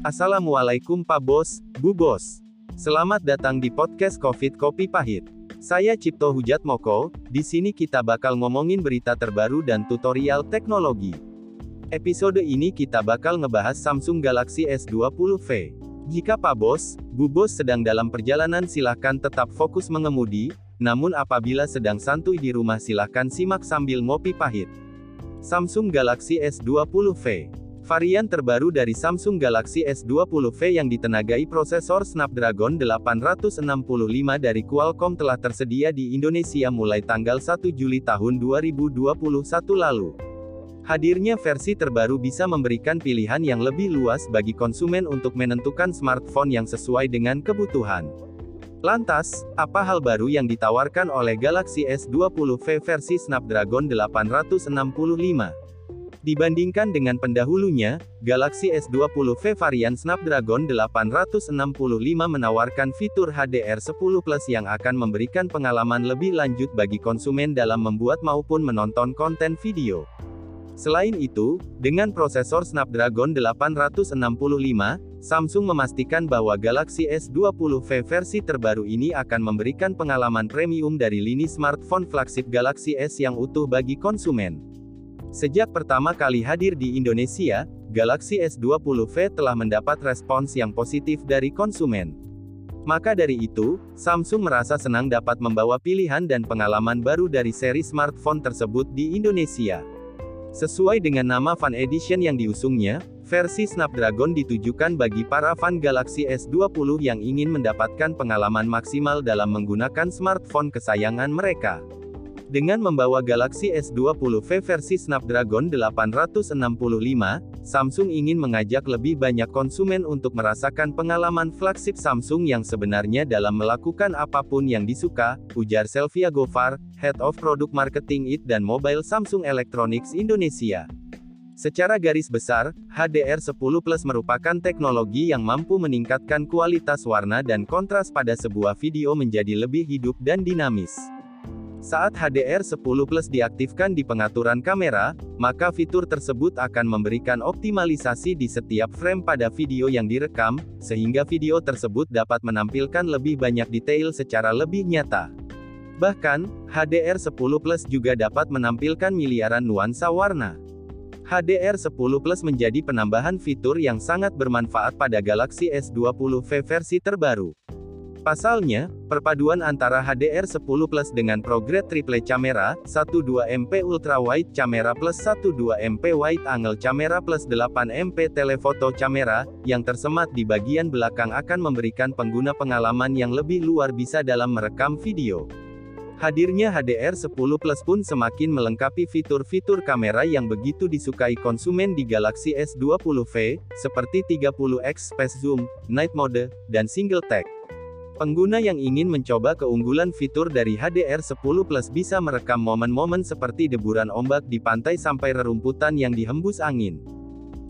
Assalamualaikum Pak Bos, Bu Bos. Selamat datang di podcast Covid Kopi Pahit. Saya Cipto Hujat Moko, di sini kita bakal ngomongin berita terbaru dan tutorial teknologi. Episode ini kita bakal ngebahas Samsung Galaxy S20 Jika Pak Bos, Bu Bos sedang dalam perjalanan silahkan tetap fokus mengemudi, namun apabila sedang santuy di rumah silahkan simak sambil ngopi pahit. Samsung Galaxy S20 Varian terbaru dari Samsung Galaxy S20 yang ditenagai prosesor Snapdragon 865 dari Qualcomm telah tersedia di Indonesia mulai tanggal 1 Juli tahun 2021 lalu. Hadirnya versi terbaru bisa memberikan pilihan yang lebih luas bagi konsumen untuk menentukan smartphone yang sesuai dengan kebutuhan. Lantas, apa hal baru yang ditawarkan oleh Galaxy S20 versi Snapdragon 865? Dibandingkan dengan pendahulunya, Galaxy S20 varian Snapdragon 865 menawarkan fitur HDR10 Plus yang akan memberikan pengalaman lebih lanjut bagi konsumen dalam membuat maupun menonton konten video. Selain itu, dengan prosesor Snapdragon 865, Samsung memastikan bahwa Galaxy S20 versi terbaru ini akan memberikan pengalaman premium dari lini smartphone flagship Galaxy S yang utuh bagi konsumen. Sejak pertama kali hadir di Indonesia, Galaxy S20 telah mendapat respons yang positif dari konsumen. Maka dari itu, Samsung merasa senang dapat membawa pilihan dan pengalaman baru dari seri smartphone tersebut di Indonesia. Sesuai dengan nama Fan Edition yang diusungnya, versi Snapdragon ditujukan bagi para fan Galaxy S20 yang ingin mendapatkan pengalaman maksimal dalam menggunakan smartphone kesayangan mereka. Dengan membawa Galaxy S20 versi Snapdragon 865, Samsung ingin mengajak lebih banyak konsumen untuk merasakan pengalaman flagship Samsung yang sebenarnya dalam melakukan apa pun yang disuka, ujar Selvia Gofar, Head of Product Marketing IT dan Mobile Samsung Electronics Indonesia. Secara garis besar, HDR10 Plus merupakan teknologi yang mampu meningkatkan kualitas warna dan kontras pada sebuah video menjadi lebih hidup dan dinamis. Saat HDR10 Plus diaktifkan di pengaturan kamera, maka fitur tersebut akan memberikan optimalisasi di setiap frame pada video yang direkam, sehingga video tersebut dapat menampilkan lebih banyak detail secara lebih nyata. Bahkan, HDR10 Plus juga dapat menampilkan miliaran nuansa warna. HDR10 Plus menjadi penambahan fitur yang sangat bermanfaat pada Galaxy S20 versi terbaru. Pasalnya, perpaduan antara HDR10 Plus dengan ProGrade Triple Camera, 12MP Ultra Wide Camera Plus 12MP Wide Angle Camera Plus 8MP Telephoto Camera, yang tersemat di bagian belakang akan memberikan pengguna pengalaman yang lebih luar biasa dalam merekam video. Hadirnya HDR10 Plus pun semakin melengkapi fitur-fitur kamera yang begitu disukai konsumen di Galaxy S20 seperti 30x Space Zoom, Night Mode, dan Single Tag. Pengguna yang ingin mencoba keunggulan fitur dari HDR10 Plus bisa merekam momen-momen seperti deburan ombak di pantai sampai rerumputan yang dihembus angin.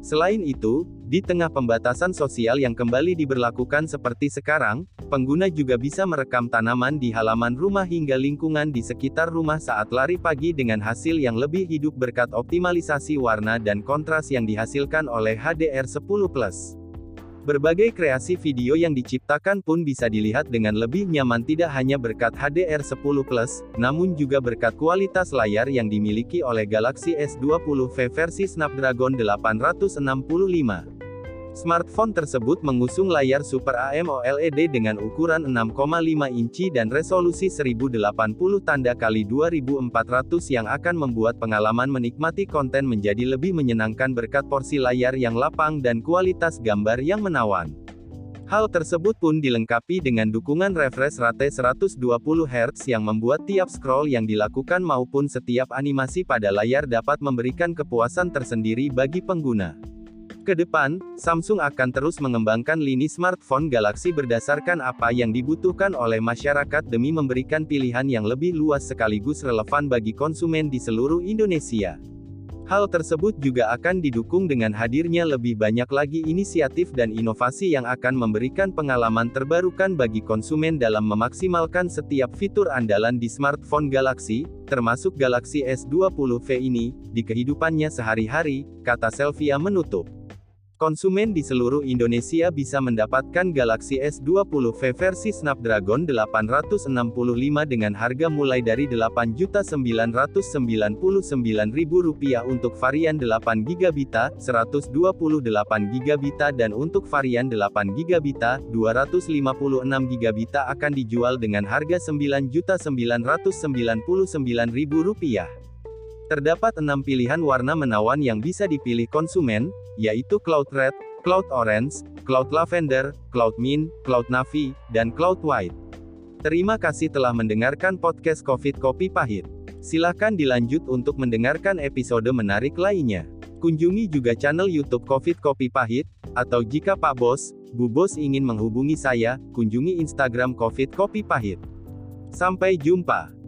Selain itu, di tengah pembatasan sosial yang kembali diberlakukan seperti sekarang, pengguna juga bisa merekam tanaman di halaman rumah hingga lingkungan di sekitar rumah saat lari pagi dengan hasil yang lebih hidup berkat optimalisasi warna dan kontras yang dihasilkan oleh HDR10 Plus. Berbagai kreasi video yang diciptakan pun bisa dilihat dengan lebih nyaman tidak hanya berkat HDR10+, namun juga berkat kualitas layar yang dimiliki oleh Galaxy S20 versi Snapdragon 865. Smartphone tersebut mengusung layar Super AMOLED dengan ukuran 6,5 inci dan resolusi 1080 tanda kali 2400 yang akan membuat pengalaman menikmati konten menjadi lebih menyenangkan berkat porsi layar yang lapang dan kualitas gambar yang menawan. Hal tersebut pun dilengkapi dengan dukungan refresh rate 120 Hz yang membuat tiap scroll yang dilakukan maupun setiap animasi pada layar dapat memberikan kepuasan tersendiri bagi pengguna. Ke depan, Samsung akan terus mengembangkan lini smartphone Galaxy berdasarkan apa yang dibutuhkan oleh masyarakat demi memberikan pilihan yang lebih luas sekaligus relevan bagi konsumen di seluruh Indonesia. Hal tersebut juga akan didukung dengan hadirnya lebih banyak lagi inisiatif dan inovasi yang akan memberikan pengalaman terbarukan bagi konsumen dalam memaksimalkan setiap fitur andalan di smartphone Galaxy, termasuk Galaxy S20 V ini, di kehidupannya sehari-hari, kata Selvia menutup. Konsumen di seluruh Indonesia bisa mendapatkan Galaxy S20v versi Snapdragon 865 dengan harga mulai dari Rp8.999.000 untuk varian 8GB, 128GB dan untuk varian 8GB, 256GB akan dijual dengan harga Rp9.999.000. Terdapat enam pilihan warna menawan yang bisa dipilih konsumen, yaitu Cloud Red, Cloud Orange, Cloud Lavender, Cloud Mint, Cloud Navy, dan Cloud White. Terima kasih telah mendengarkan podcast COVID Kopi Pahit. Silakan dilanjut untuk mendengarkan episode menarik lainnya. Kunjungi juga channel YouTube COVID Kopi Pahit, atau jika Pak Bos, Bu Bos ingin menghubungi saya, kunjungi Instagram COVID Kopi Pahit. Sampai jumpa.